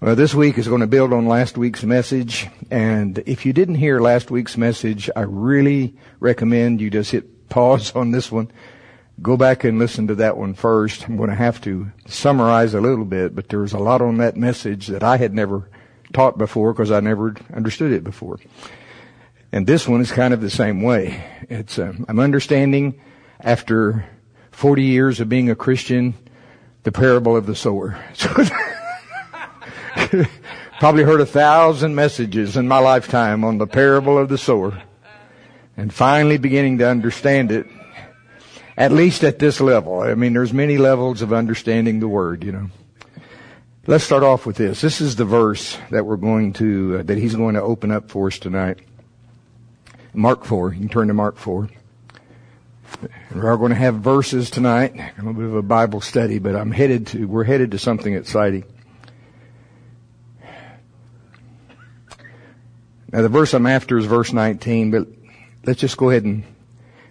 Well, this week is going to build on last week's message. And if you didn't hear last week's message, I really recommend you just hit pause on this one. Go back and listen to that one first. I'm going to have to summarize a little bit, but there was a lot on that message that I had never taught before because I never understood it before. And this one is kind of the same way. It's, um, I'm understanding after 40 years of being a Christian, the parable of the sower. Probably heard a thousand messages in my lifetime on the parable of the sower. And finally beginning to understand it, at least at this level. I mean, there's many levels of understanding the word, you know. Let's start off with this. This is the verse that we're going to, uh, that he's going to open up for us tonight. Mark 4. You can turn to Mark 4. We are going to have verses tonight, a little bit of a Bible study, but I'm headed to, we're headed to something exciting. Now the verse I'm after is verse 19, but let's just go ahead and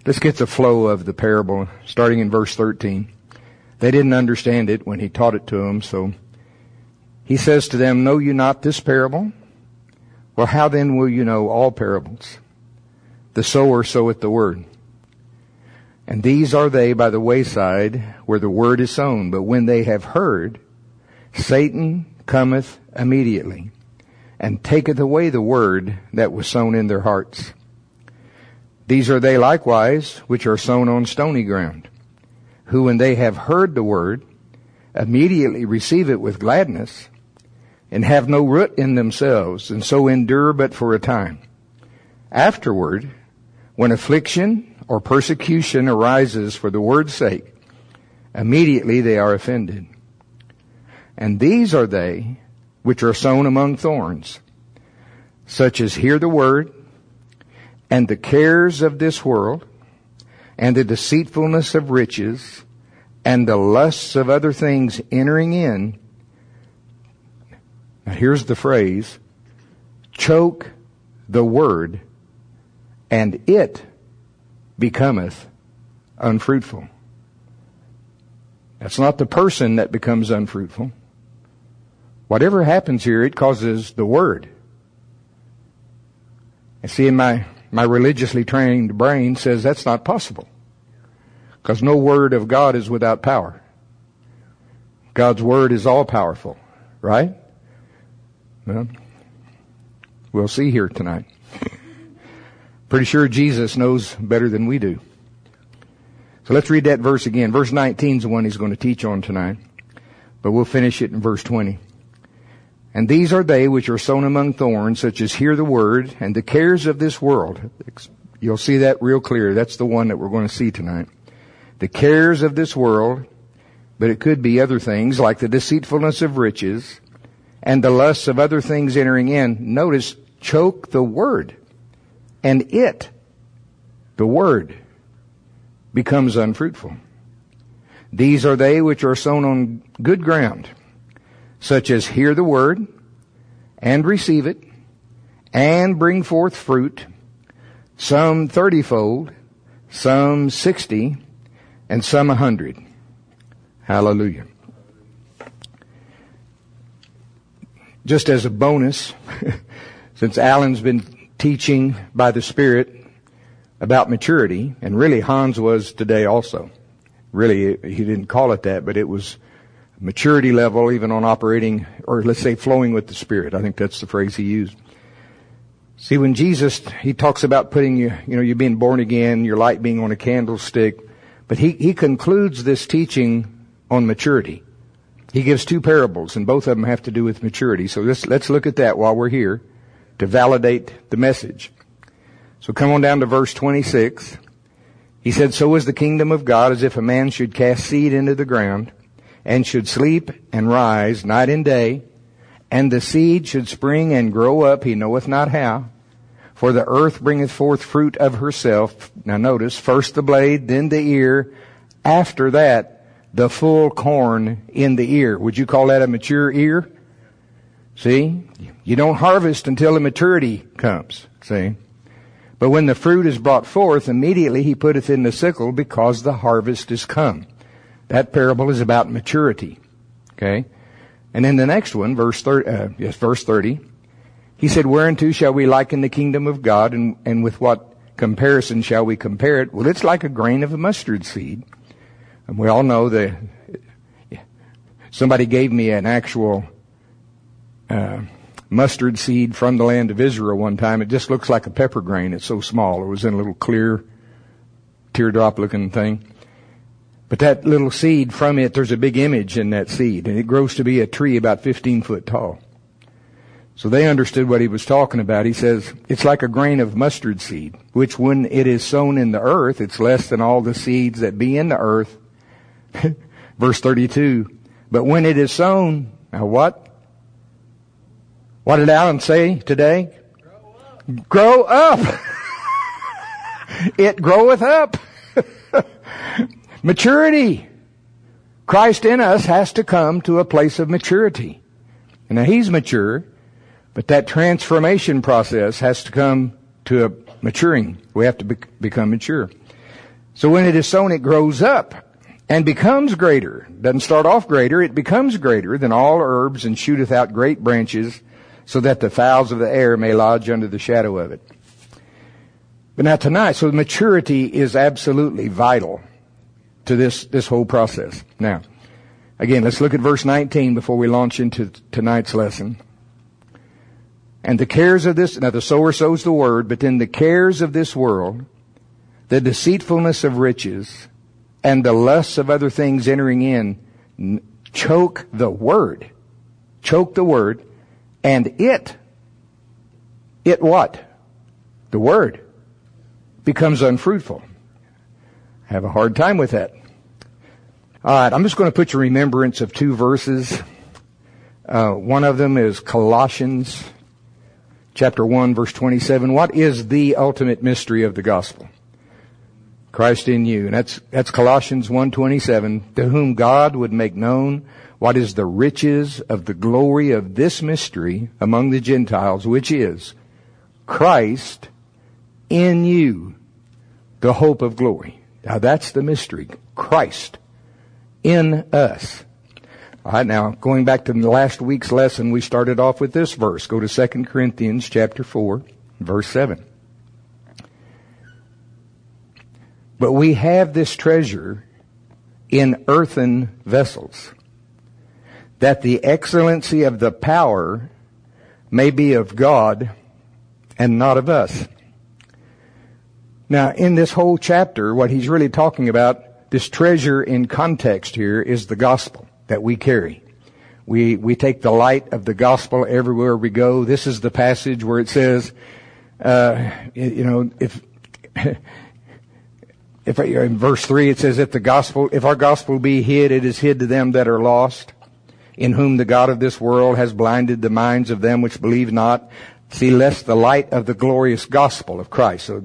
let's get the flow of the parable starting in verse 13. They didn't understand it when he taught it to them, so he says to them, Know you not this parable? Well, how then will you know all parables? The sower soweth the word. And these are they by the wayside where the word is sown. But when they have heard, Satan cometh immediately and taketh away the word that was sown in their hearts. These are they likewise which are sown on stony ground, who when they have heard the word, immediately receive it with gladness, and have no root in themselves, and so endure but for a time. Afterward, when affliction or persecution arises for the word's sake, immediately they are offended. And these are they which are sown among thorns, such as hear the word, and the cares of this world, and the deceitfulness of riches, and the lusts of other things entering in. Now here's the phrase, choke the word, and it becometh unfruitful. That's not the person that becomes unfruitful. Whatever happens here, it causes the word. And see, in my, my religiously trained brain says that's not possible. Because no word of God is without power. God's word is all powerful, right? Well, we'll see here tonight. Pretty sure Jesus knows better than we do. So let's read that verse again. Verse 19 is the one he's going to teach on tonight. But we'll finish it in verse 20. And these are they which are sown among thorns, such as hear the word, and the cares of this world. You'll see that real clear. That's the one that we're going to see tonight. The cares of this world, but it could be other things like the deceitfulness of riches and the lusts of other things entering in. Notice, choke the word. And it, the word, becomes unfruitful. These are they which are sown on good ground such as hear the word and receive it and bring forth fruit, some thirtyfold, some sixty, and some a hundred. Hallelujah. Just as a bonus, since Alan's been teaching by the Spirit about maturity, and really Hans was today also. Really, he didn't call it that, but it was maturity level, even on operating, or let's say flowing with the Spirit. I think that's the phrase he used. See, when Jesus, he talks about putting you, you know, you being born again, your light being on a candlestick, but he, he concludes this teaching on maturity. He gives two parables, and both of them have to do with maturity. So let's, let's look at that while we're here to validate the message. So come on down to verse 26. He said, So is the kingdom of God as if a man should cast seed into the ground and should sleep and rise night and day, and the seed should spring and grow up, he knoweth not how. For the earth bringeth forth fruit of herself. Now notice, first the blade, then the ear, after that, the full corn in the ear. Would you call that a mature ear? See? You don't harvest until the maturity comes. See? But when the fruit is brought forth, immediately he putteth in the sickle because the harvest is come. That parable is about maturity. Okay? And then the next one, verse 30, uh, yes, verse 30, he said, Whereunto shall we liken the kingdom of God, and, and with what comparison shall we compare it? Well, it's like a grain of a mustard seed. And we all know that somebody gave me an actual uh, mustard seed from the land of Israel one time. It just looks like a pepper grain. It's so small. It was in a little clear teardrop looking thing. But that little seed from it, there's a big image in that seed, and it grows to be a tree about 15 foot tall. So they understood what he was talking about. He says, it's like a grain of mustard seed, which when it is sown in the earth, it's less than all the seeds that be in the earth. Verse 32. But when it is sown, now what? What did Alan say today? Grow up. Grow up. it groweth up. Maturity. Christ in us has to come to a place of maturity. And now he's mature, but that transformation process has to come to a maturing. We have to be- become mature. So when it is sown, it grows up and becomes greater. Doesn't start off greater, it becomes greater than all herbs and shooteth out great branches so that the fowls of the air may lodge under the shadow of it. But now tonight, so maturity is absolutely vital to this, this whole process. Now, again, let's look at verse 19 before we launch into tonight's lesson. And the cares of this, now the sower sows the word, but then the cares of this world, the deceitfulness of riches, and the lusts of other things entering in, choke the word. Choke the word, and it, it what? The word becomes unfruitful. Have a hard time with that. All right, I'm just going to put your remembrance of two verses. Uh, one of them is Colossians chapter 1 verse 27. What is the ultimate mystery of the gospel? Christ in you. And that's, that's Colossians 1.27, to whom God would make known what is the riches of the glory of this mystery among the Gentiles, which is Christ in you, the hope of glory. Now that's the mystery. Christ in us. All right, now going back to last week's lesson, we started off with this verse. Go to 2 Corinthians chapter 4, verse 7. But we have this treasure in earthen vessels, that the excellency of the power may be of God and not of us. Now, in this whole chapter, what he's really talking about, this treasure in context here is the gospel that we carry. We, we take the light of the gospel everywhere we go. This is the passage where it says, uh, you know, if, if in verse three it says, if the gospel, if our gospel be hid, it is hid to them that are lost, in whom the God of this world has blinded the minds of them which believe not. See, lest the light of the glorious gospel of Christ. So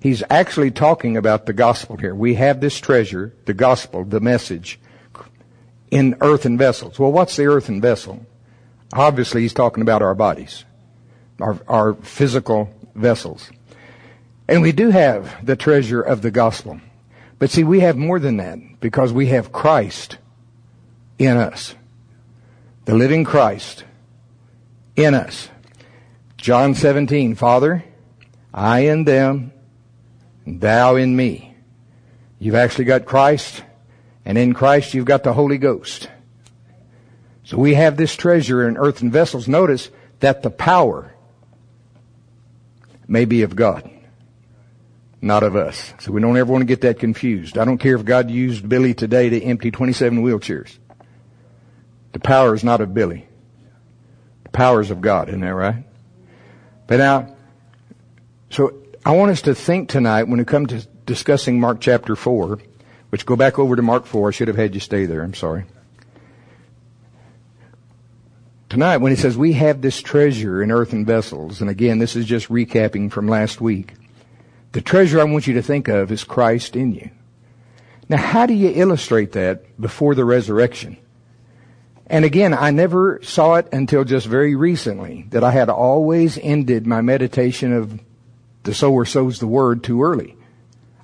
He's actually talking about the gospel here. We have this treasure, the gospel, the message, in earthen vessels. Well, what's the earthen vessel? Obviously, he's talking about our bodies, our, our physical vessels. And we do have the treasure of the gospel. But see, we have more than that because we have Christ in us. The living Christ in us. John 17, Father, I in them, thou in me. You've actually got Christ, and in Christ you've got the Holy Ghost. So we have this treasure in earthen vessels. Notice that the power may be of God, not of us. So we don't ever want to get that confused. I don't care if God used Billy today to empty 27 wheelchairs. The power is not of Billy. The power is of God, isn't that right? But now, so I want us to think tonight when we come to discussing Mark chapter 4, which go back over to Mark 4. I should have had you stay there. I'm sorry. Tonight, when he says we have this treasure in earthen vessels, and again, this is just recapping from last week, the treasure I want you to think of is Christ in you. Now, how do you illustrate that before the resurrection? And again, I never saw it until just very recently that I had always ended my meditation of the sower sows the word too early.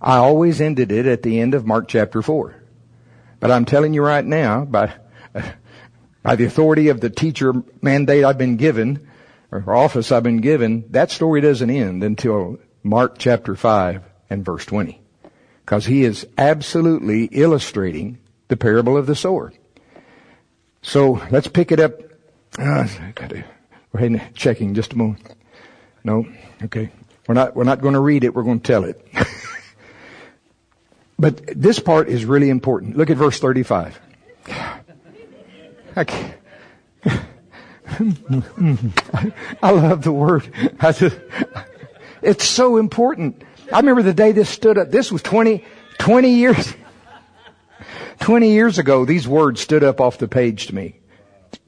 I always ended it at the end of Mark chapter 4. But I'm telling you right now, by, by the authority of the teacher mandate I've been given, or office I've been given, that story doesn't end until Mark chapter 5 and verse 20. Because he is absolutely illustrating the parable of the sower. So let's pick it up. Uh, we're checking just a moment. No, okay. We're not, we're not going to read it, we're going to tell it. but this part is really important. Look at verse 35. I, I love the word. It's so important. I remember the day this stood up. This was 20, 20 years, 20 years ago, these words stood up off the page to me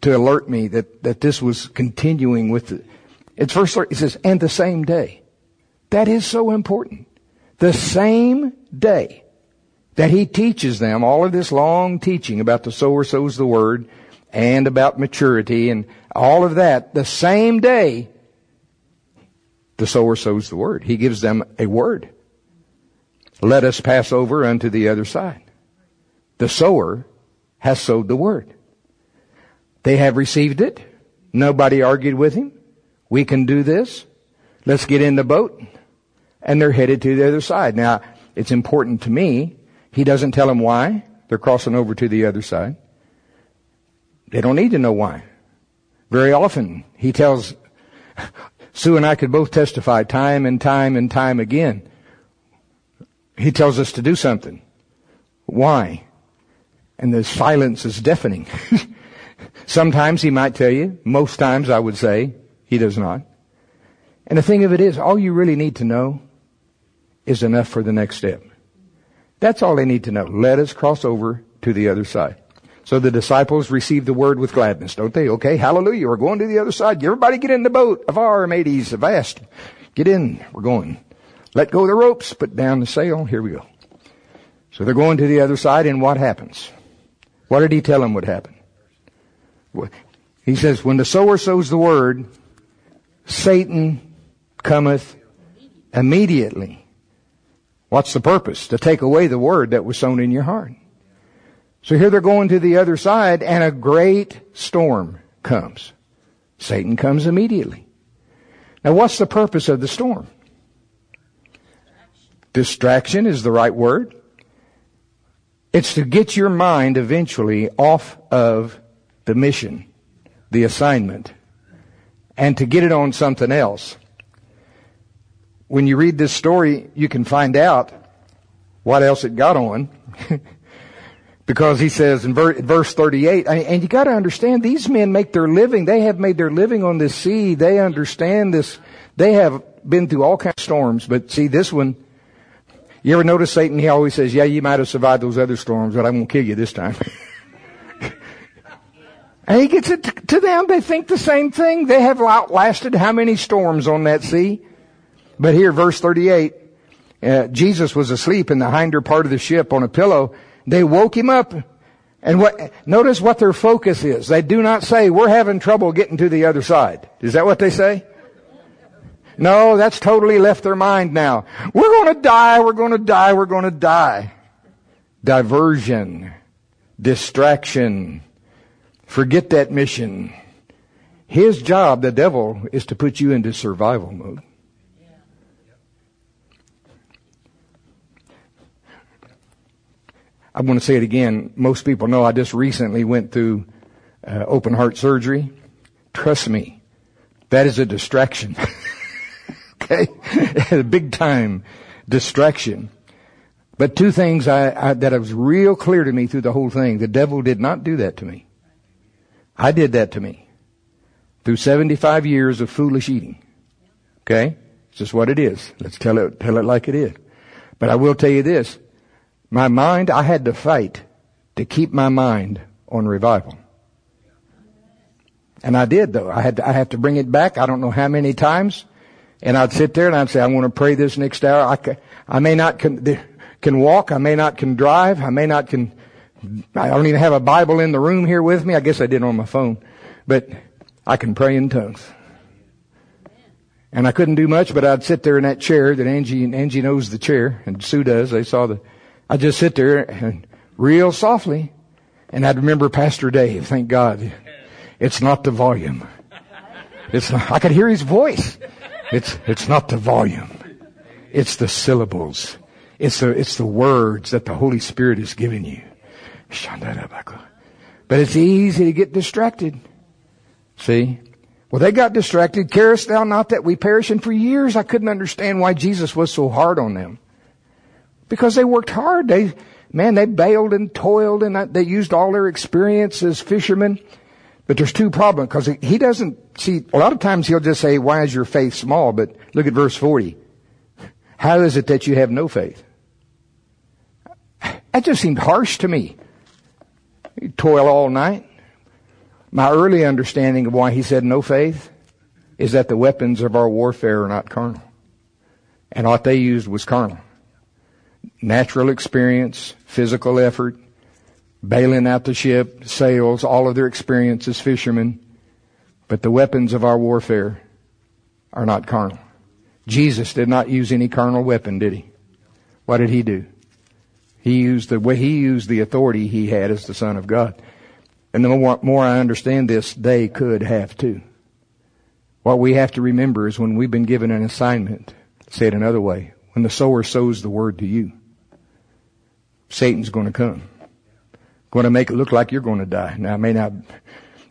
to alert me that, that this was continuing with the, it's verse, it says, and the same day. That is so important. The same day that he teaches them all of this long teaching about the sower sows the word and about maturity and all of that, the same day the sower sows the word. He gives them a word. Let us pass over unto the other side. The sower has sowed the word. They have received it. Nobody argued with him. We can do this. Let's get in the boat. And they're headed to the other side. Now, it's important to me. He doesn't tell them why they're crossing over to the other side. They don't need to know why. Very often, he tells, Sue and I could both testify time and time and time again. He tells us to do something. Why? And the silence is deafening. Sometimes he might tell you. Most times I would say he does not. And the thing of it is, all you really need to know is enough for the next step. That's all they need to know. Let us cross over to the other side. So the disciples receive the word with gladness, don't they? Okay, hallelujah, we're going to the other side. Everybody get in the boat. Avar, mateys, avast. Get in. We're going. Let go the ropes, put down the sail. Here we go. So they're going to the other side, and what happens? What did he tell them would happen? He says, when the sower sows the word, Satan cometh immediately. What's the purpose? To take away the word that was sown in your heart. So here they're going to the other side and a great storm comes. Satan comes immediately. Now what's the purpose of the storm? Distraction is the right word. It's to get your mind eventually off of the mission, the assignment, and to get it on something else. When you read this story, you can find out what else it got on. because he says in verse 38, and you gotta understand, these men make their living, they have made their living on this sea, they understand this, they have been through all kinds of storms, but see this one, you ever notice Satan, he always says, yeah, you might have survived those other storms, but I won't kill you this time. And he gets it to them. They think the same thing. They have outlasted how many storms on that sea? But here, verse 38, uh, Jesus was asleep in the hinder part of the ship on a pillow. They woke him up. And what, notice what their focus is. They do not say, we're having trouble getting to the other side. Is that what they say? No, that's totally left their mind now. We're going to die, we're going to die, we're going to die. Diversion, distraction, Forget that mission. His job, the devil, is to put you into survival mode. I want to say it again. Most people know I just recently went through uh, open heart surgery. Trust me, that is a distraction. okay? a big time distraction. But two things I, I, that was real clear to me through the whole thing. The devil did not do that to me. I did that to me through 75 years of foolish eating. Okay? It's just what it is. Let's tell it, tell it like it is. But I will tell you this. My mind, I had to fight to keep my mind on revival. And I did though. I had to, I have to bring it back. I don't know how many times. And I'd sit there and I'd say, I want to pray this next hour. I, can, I may not can, can walk. I may not can drive. I may not can I don't even have a Bible in the room here with me. I guess I did on my phone. But I can pray in tongues. And I couldn't do much, but I'd sit there in that chair that Angie, Angie knows the chair, and Sue does. They saw the, I'd just sit there and real softly, and I'd remember Pastor Dave, thank God. It's not the volume. It's not, I could hear his voice. It's, it's not the volume. It's the syllables. It's the, it's the words that the Holy Spirit is giving you. But it's easy to get distracted. See? Well, they got distracted. Carest thou not that we perish? And for years I couldn't understand why Jesus was so hard on them. Because they worked hard. They, man, they bailed and toiled and they used all their experience as fishermen. But there's two problems because he doesn't see, a lot of times he'll just say, why is your faith small? But look at verse 40. How is it that you have no faith? That just seemed harsh to me. You toil all night. My early understanding of why he said no faith is that the weapons of our warfare are not carnal. And what they used was carnal. Natural experience, physical effort, bailing out the ship, sails, all of their experience as fishermen. But the weapons of our warfare are not carnal. Jesus did not use any carnal weapon, did he? What did he do? He used the way he used the authority he had as the Son of God. And the more, more I understand this, they could have too. What we have to remember is when we've been given an assignment, say it another way, when the sower sows the word to you, Satan's going to come. Going to make it look like you're going to die. Now, may not,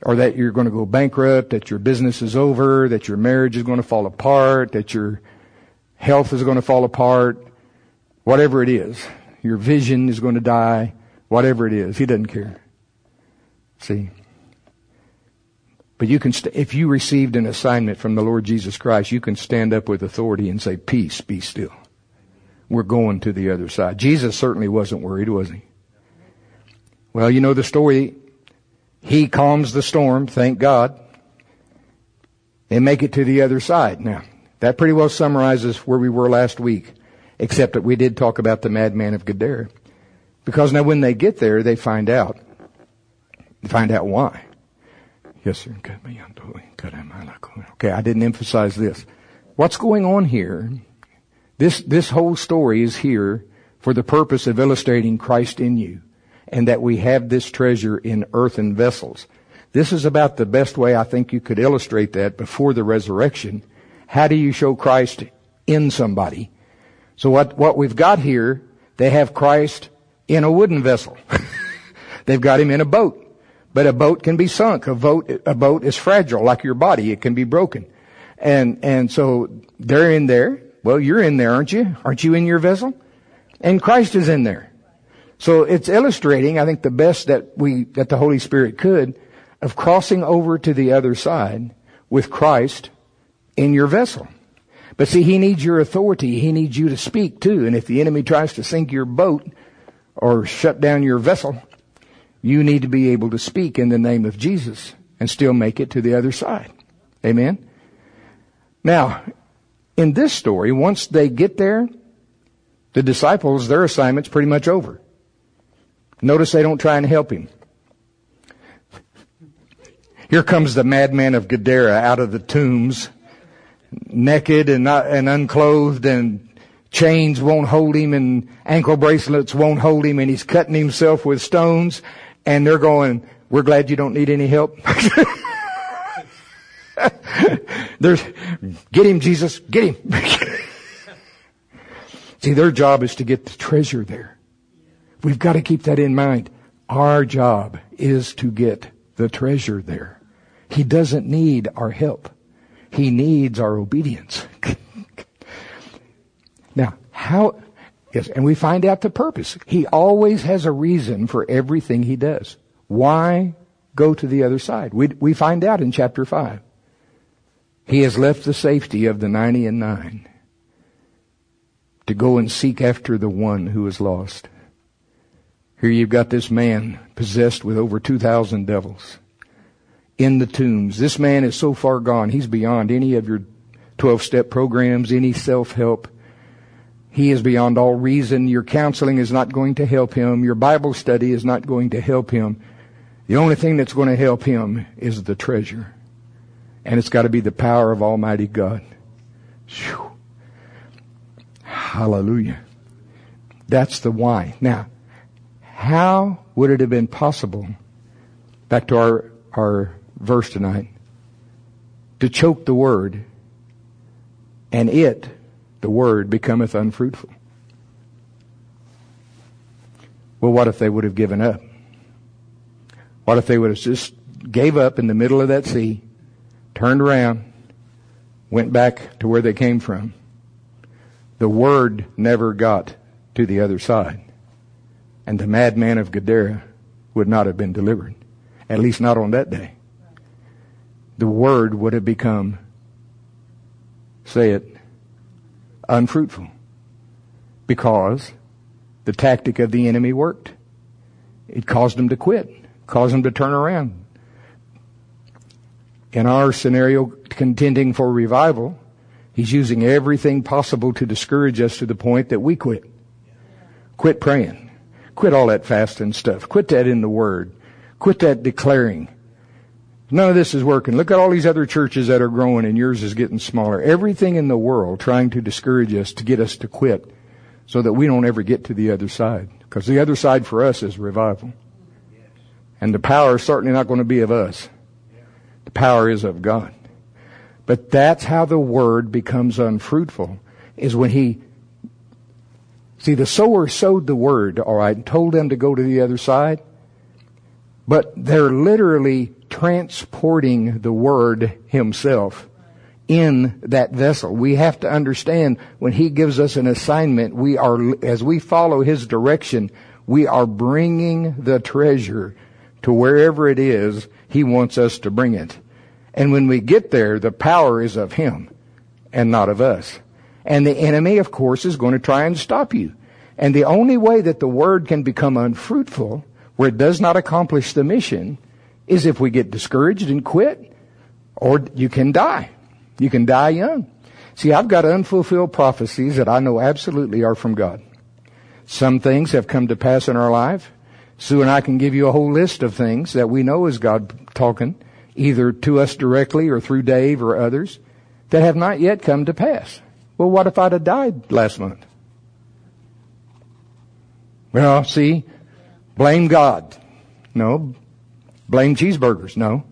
or that you're going to go bankrupt, that your business is over, that your marriage is going to fall apart, that your health is going to fall apart, whatever it is. Your vision is going to die, whatever it is. He doesn't care. See? But you can, st- if you received an assignment from the Lord Jesus Christ, you can stand up with authority and say, peace, be still. We're going to the other side. Jesus certainly wasn't worried, was he? Well, you know the story. He calms the storm, thank God, and make it to the other side. Now, that pretty well summarizes where we were last week, except that we did talk about the madman of Gadara. Because now when they get there, they find out find out why. Yes, sir. Okay, I didn't emphasize this. What's going on here? This, this whole story is here for the purpose of illustrating Christ in you and that we have this treasure in earthen vessels. This is about the best way I think you could illustrate that before the resurrection. How do you show Christ in somebody? So what, what we've got here, they have Christ in a wooden vessel. They've got him in a boat. But a boat can be sunk. A boat, a boat is fragile, like your body. It can be broken. And, and so they're in there. Well, you're in there, aren't you? Aren't you in your vessel? And Christ is in there. So it's illustrating, I think, the best that we, that the Holy Spirit could of crossing over to the other side with Christ in your vessel. But see, He needs your authority. He needs you to speak too. And if the enemy tries to sink your boat or shut down your vessel, you need to be able to speak in the name of Jesus and still make it to the other side. Amen? Now, in this story, once they get there, the disciples, their assignment's pretty much over. Notice they don't try and help him. Here comes the madman of Gadara out of the tombs, naked and, not, and unclothed and chains won't hold him and ankle bracelets won't hold him and he's cutting himself with stones and they're going, we're glad you don't need any help. There's, get him, Jesus, get him. See, their job is to get the treasure there. We've got to keep that in mind. Our job is to get the treasure there. He doesn't need our help. He needs our obedience. now, how, Yes, and we find out the purpose. He always has a reason for everything he does. Why go to the other side? We, we find out in chapter 5. He has left the safety of the 90 and 9 to go and seek after the one who is lost. Here you've got this man possessed with over 2,000 devils in the tombs. This man is so far gone, he's beyond any of your 12 step programs, any self help. He is beyond all reason. Your counseling is not going to help him. Your Bible study is not going to help him. The only thing that's going to help him is the treasure. And it's got to be the power of Almighty God. Whew. Hallelujah. That's the why. Now, how would it have been possible, back to our, our verse tonight, to choke the word, and it, the word, becometh unfruitful. Well, what if they would have given up? What if they would have just gave up in the middle of that sea, turned around, went back to where they came from? The word never got to the other side. And the madman of Gadara would not have been delivered. At least not on that day. The word would have become, say it, unfruitful. Because the tactic of the enemy worked. It caused them to quit, caused them to turn around. In our scenario, contending for revival, he's using everything possible to discourage us to the point that we quit. Quit praying. Quit all that fasting stuff. Quit that in the Word. Quit that declaring. None of this is working. Look at all these other churches that are growing and yours is getting smaller. Everything in the world trying to discourage us to get us to quit so that we don't ever get to the other side. Because the other side for us is revival. And the power is certainly not going to be of us. The power is of God. But that's how the word becomes unfruitful, is when he See, the sower sowed the word, all right, and told them to go to the other side. But they're literally transporting the word himself in that vessel. We have to understand when he gives us an assignment, we are, as we follow his direction, we are bringing the treasure to wherever it is he wants us to bring it. And when we get there, the power is of him and not of us. And the enemy, of course, is going to try and stop you. And the only way that the word can become unfruitful, where it does not accomplish the mission, is if we get discouraged and quit, or you can die. You can die young. See, I've got unfulfilled prophecies that I know absolutely are from God. Some things have come to pass in our life. Sue and I can give you a whole list of things that we know is God talking, either to us directly or through Dave or others, that have not yet come to pass. Well, what if I'd have died last month? Well, see, blame God. No. Blame cheeseburgers. No.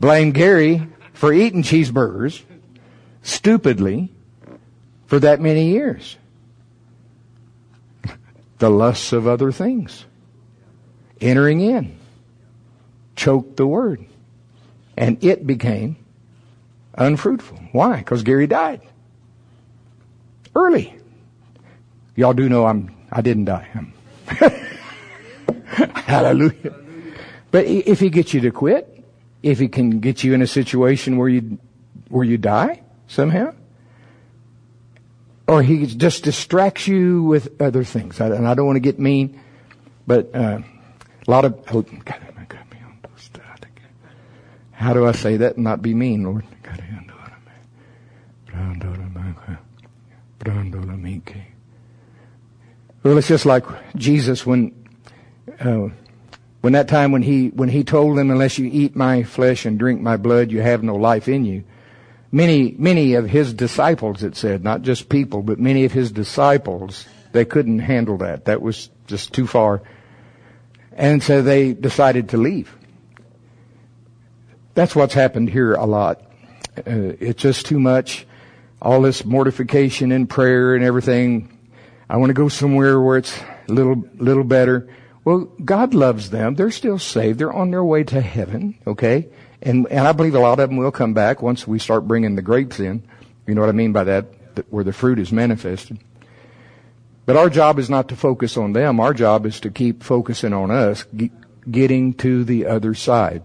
Blame Gary for eating cheeseburgers stupidly for that many years. The lusts of other things. Entering in. Choked the word. And it became unfruitful. Why? Because Gary died. Early. Y'all do know I'm, I didn't die. Hallelujah. But if he gets you to quit, if he can get you in a situation where you, where you die somehow, or he just distracts you with other things. And I don't want to get mean, but uh, a lot of oh, how do I say that and not be mean, Lord? Well, it's just like Jesus when uh, when that time when he, when he told them, unless you eat my flesh and drink my blood, you have no life in you. Many, many of his disciples, it said, not just people, but many of his disciples, they couldn't handle that. That was just too far. And so they decided to leave. That's what's happened here a lot. Uh, it's just too much. All this mortification and prayer and everything. I want to go somewhere where it's a little, little better. Well, God loves them. They're still saved. They're on their way to heaven, okay? And, and I believe a lot of them will come back once we start bringing the grapes in. You know what I mean by that? Where the fruit is manifested. But our job is not to focus on them. Our job is to keep focusing on us, getting to the other side,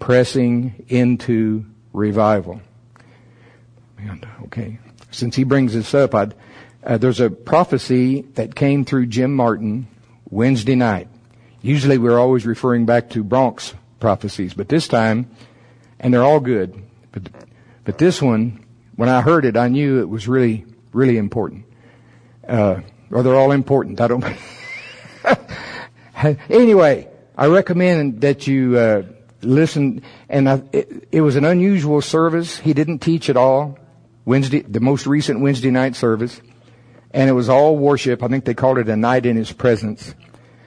pressing into revival. And, okay. Since he brings this up, uh, there's a prophecy that came through Jim Martin Wednesday night. Usually we're always referring back to Bronk's prophecies, but this time, and they're all good, but, but this one, when I heard it, I knew it was really, really important. Uh, or they're all important. I don't. anyway, I recommend that you uh, listen. And I, it, it, was an unusual service. He didn't teach at all. Wednesday, the most recent Wednesday night service, and it was all worship. I think they called it a night in His presence.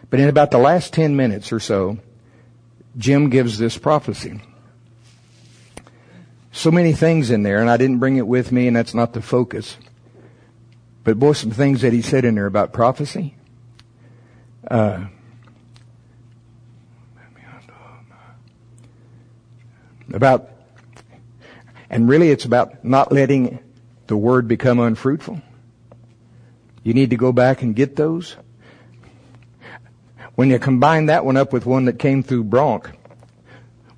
But in about the last 10 minutes or so, Jim gives this prophecy. So many things in there, and I didn't bring it with me, and that's not the focus. But boy, some things that he said in there about prophecy. Uh, about, and really it's about not letting the word become unfruitful. You need to go back and get those. When you combine that one up with one that came through Bronk,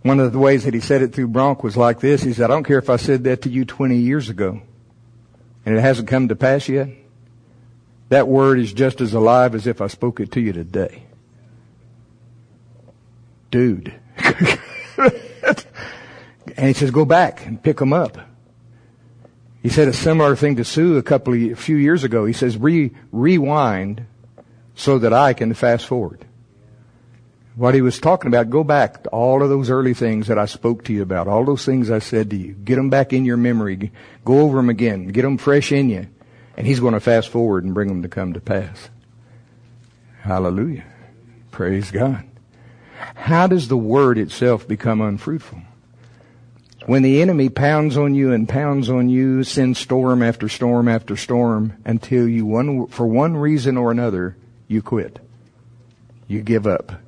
one of the ways that he said it through Bronk was like this. He said, I don't care if I said that to you 20 years ago and it hasn't come to pass yet. That word is just as alive as if I spoke it to you today. Dude. and he says, go back and pick them up. He said a similar thing to Sue a couple of, a few years ago. He says, Re, rewind so that I can fast forward. What he was talking about, go back to all of those early things that I spoke to you about, all those things I said to you. Get them back in your memory. Go over them again. Get them fresh in you. And he's going to fast forward and bring them to come to pass. Hallelujah. Praise God. How does the word itself become unfruitful? When the enemy pounds on you and pounds on you, sends storm after storm after storm until you one, for one reason or another, you quit. You give up.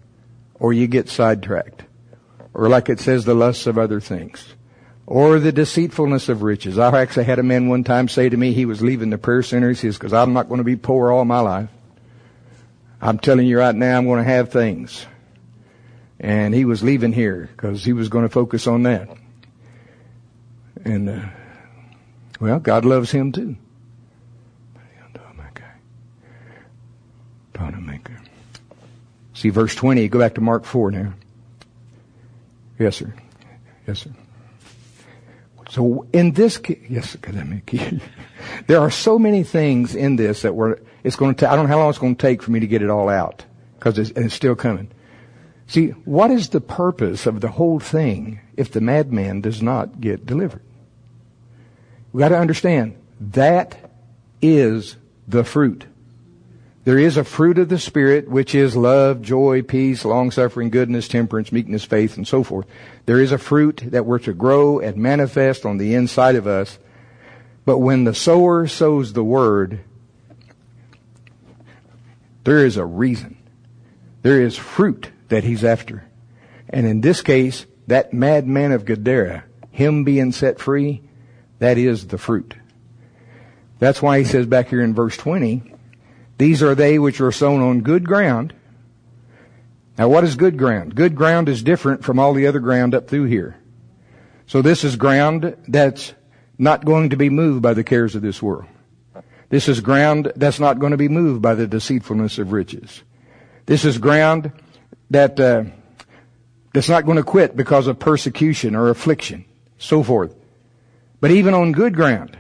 Or you get sidetracked. Or like it says, the lusts of other things. Or the deceitfulness of riches. I actually had a man one time say to me, he was leaving the prayer center. He says, cause I'm not going to be poor all my life. I'm telling you right now, I'm going to have things. And he was leaving here because he was going to focus on that. And, uh, well, God loves him too. See verse 20. Go back to Mark 4 now. Yes, sir. Yes, sir. So in this, yes, academic. there are so many things in this that we're, it's going to, I don't know how long it's going to take for me to get it all out. Cause it's, it's still coming. See, what is the purpose of the whole thing if the madman does not get delivered? We got to understand that is the fruit. There is a fruit of the Spirit, which is love, joy, peace, long-suffering, goodness, temperance, meekness, faith, and so forth. There is a fruit that we're to grow and manifest on the inside of us. But when the sower sows the word, there is a reason. There is fruit that he's after. And in this case, that madman of Gadara, him being set free, that is the fruit. That's why he says back here in verse 20, these are they which are sown on good ground. Now what is good ground? Good ground is different from all the other ground up through here. So this is ground that's not going to be moved by the cares of this world. This is ground that's not going to be moved by the deceitfulness of riches. This is ground that uh, that's not going to quit because of persecution or affliction, so forth. But even on good ground,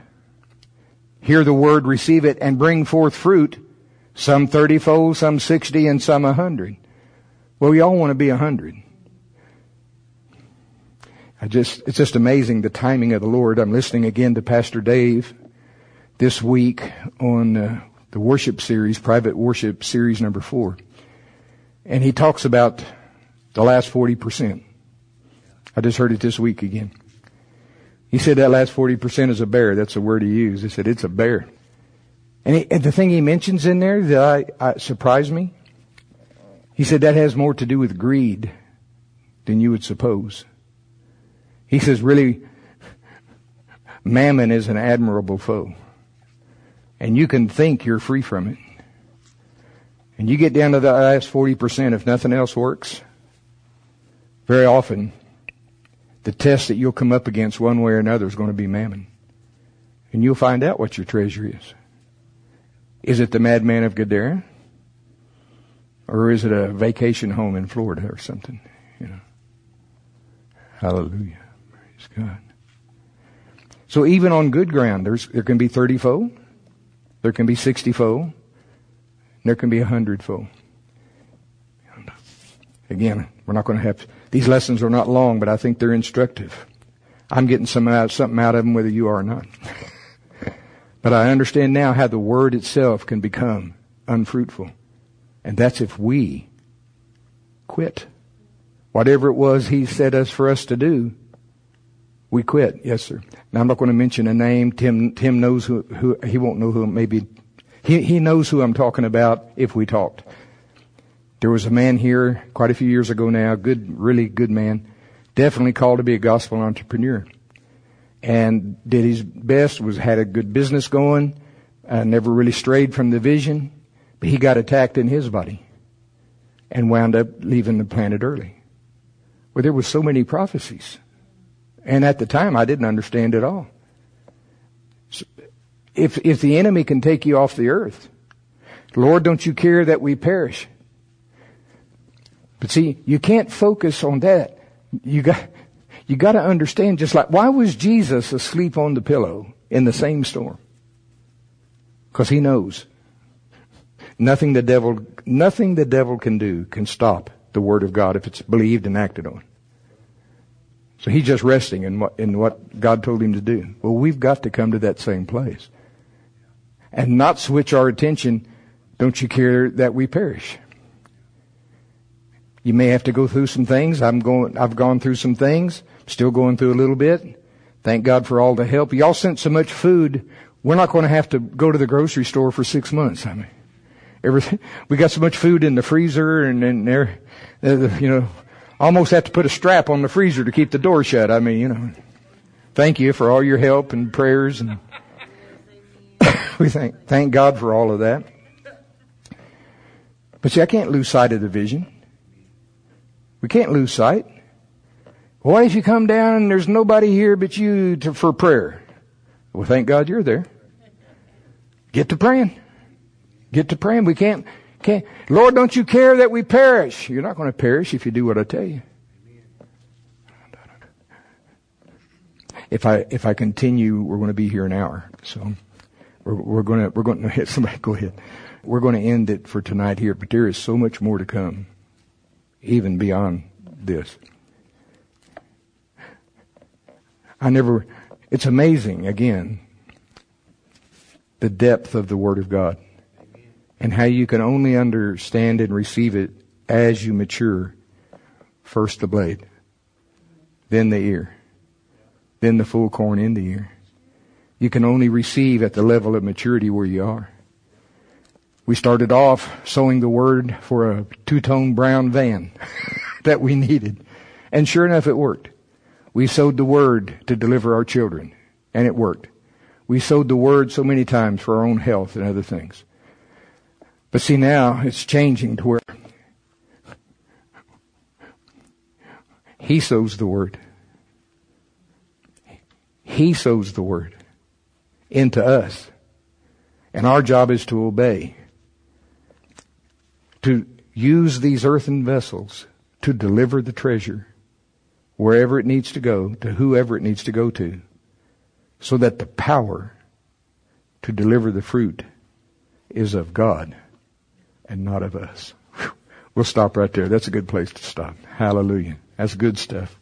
hear the word, receive it, and bring forth fruit, some thirty-fold, some sixty, and some a hundred. Well, we all want to be a hundred. I just, it's just amazing the timing of the Lord. I'm listening again to Pastor Dave this week on uh, the worship series, private worship series number four. And he talks about the last 40%. I just heard it this week again. He said that last 40% is a bear. That's the word he used. He said it's a bear. And, he, and the thing he mentions in there that I, I, surprised me, he said that has more to do with greed than you would suppose. He says really, mammon is an admirable foe. And you can think you're free from it. And you get down to the last 40%, if nothing else works, very often the test that you'll come up against one way or another is going to be mammon. And you'll find out what your treasure is. Is it the madman of Gadara? Or is it a vacation home in Florida or something? You know. Hallelujah. Praise God. So even on good ground, there's, there can be 30 fold. There can be 60 fold. There can be a hundred fold. Again, we're not going to have these lessons are not long, but I think they're instructive. I'm getting some out, something out of them whether you are or not. but I understand now how the word itself can become unfruitful. And that's if we quit. Whatever it was he set us for us to do, we quit. Yes, sir. Now I'm not going to mention a name. Tim, Tim knows who, who he won't know who maybe, he, he knows who I'm talking about if we talked. There was a man here quite a few years ago now, good, really good man, definitely called to be a gospel entrepreneur. And did his best, was, had a good business going, uh, never really strayed from the vision, but he got attacked in his body and wound up leaving the planet early. Well, there were so many prophecies. And at the time, I didn't understand it all. So if, if the enemy can take you off the earth, Lord, don't you care that we perish? But see, you can't focus on that. You got, you got to understand just like, why was Jesus asleep on the pillow in the same storm? Because he knows. Nothing the devil, nothing the devil can do can stop the word of God if it's believed and acted on. So he's just resting in what, in what God told him to do. Well, we've got to come to that same place. And not switch our attention, don't you care that we perish? You may have to go through some things. I'm going, I've gone through some things. Still going through a little bit. Thank God for all the help. Y'all sent so much food. We're not going to have to go to the grocery store for six months. I mean, everything, we got so much food in the freezer and, and there, uh, you know, almost have to put a strap on the freezer to keep the door shut. I mean, you know, thank you for all your help and prayers and we thank, thank God for all of that. But see, I can't lose sight of the vision. We can't lose sight. What if you come down and there's nobody here but you to, for prayer? Well, thank God you're there. Get to praying. Get to praying. We can't, can't, Lord, don't you care that we perish? You're not going to perish if you do what I tell you. If I, if I continue, we're going to be here an hour. So we're, we're going to, we're going to hit somebody, go ahead. We're going to end it for tonight here, but there is so much more to come, even beyond this. I never, it's amazing, again, the depth of the Word of God and how you can only understand and receive it as you mature. First the blade, then the ear, then the full corn in the ear. You can only receive at the level of maturity where you are. We started off sowing the word for a two-tone brown van that we needed. And sure enough, it worked. We sowed the word to deliver our children, and it worked. We sowed the word so many times for our own health and other things. But see now it's changing to where he sows the word. He sows the word into us. And our job is to obey. To use these earthen vessels to deliver the treasure wherever it needs to go, to whoever it needs to go to, so that the power to deliver the fruit is of God and not of us. We'll stop right there. That's a good place to stop. Hallelujah. That's good stuff.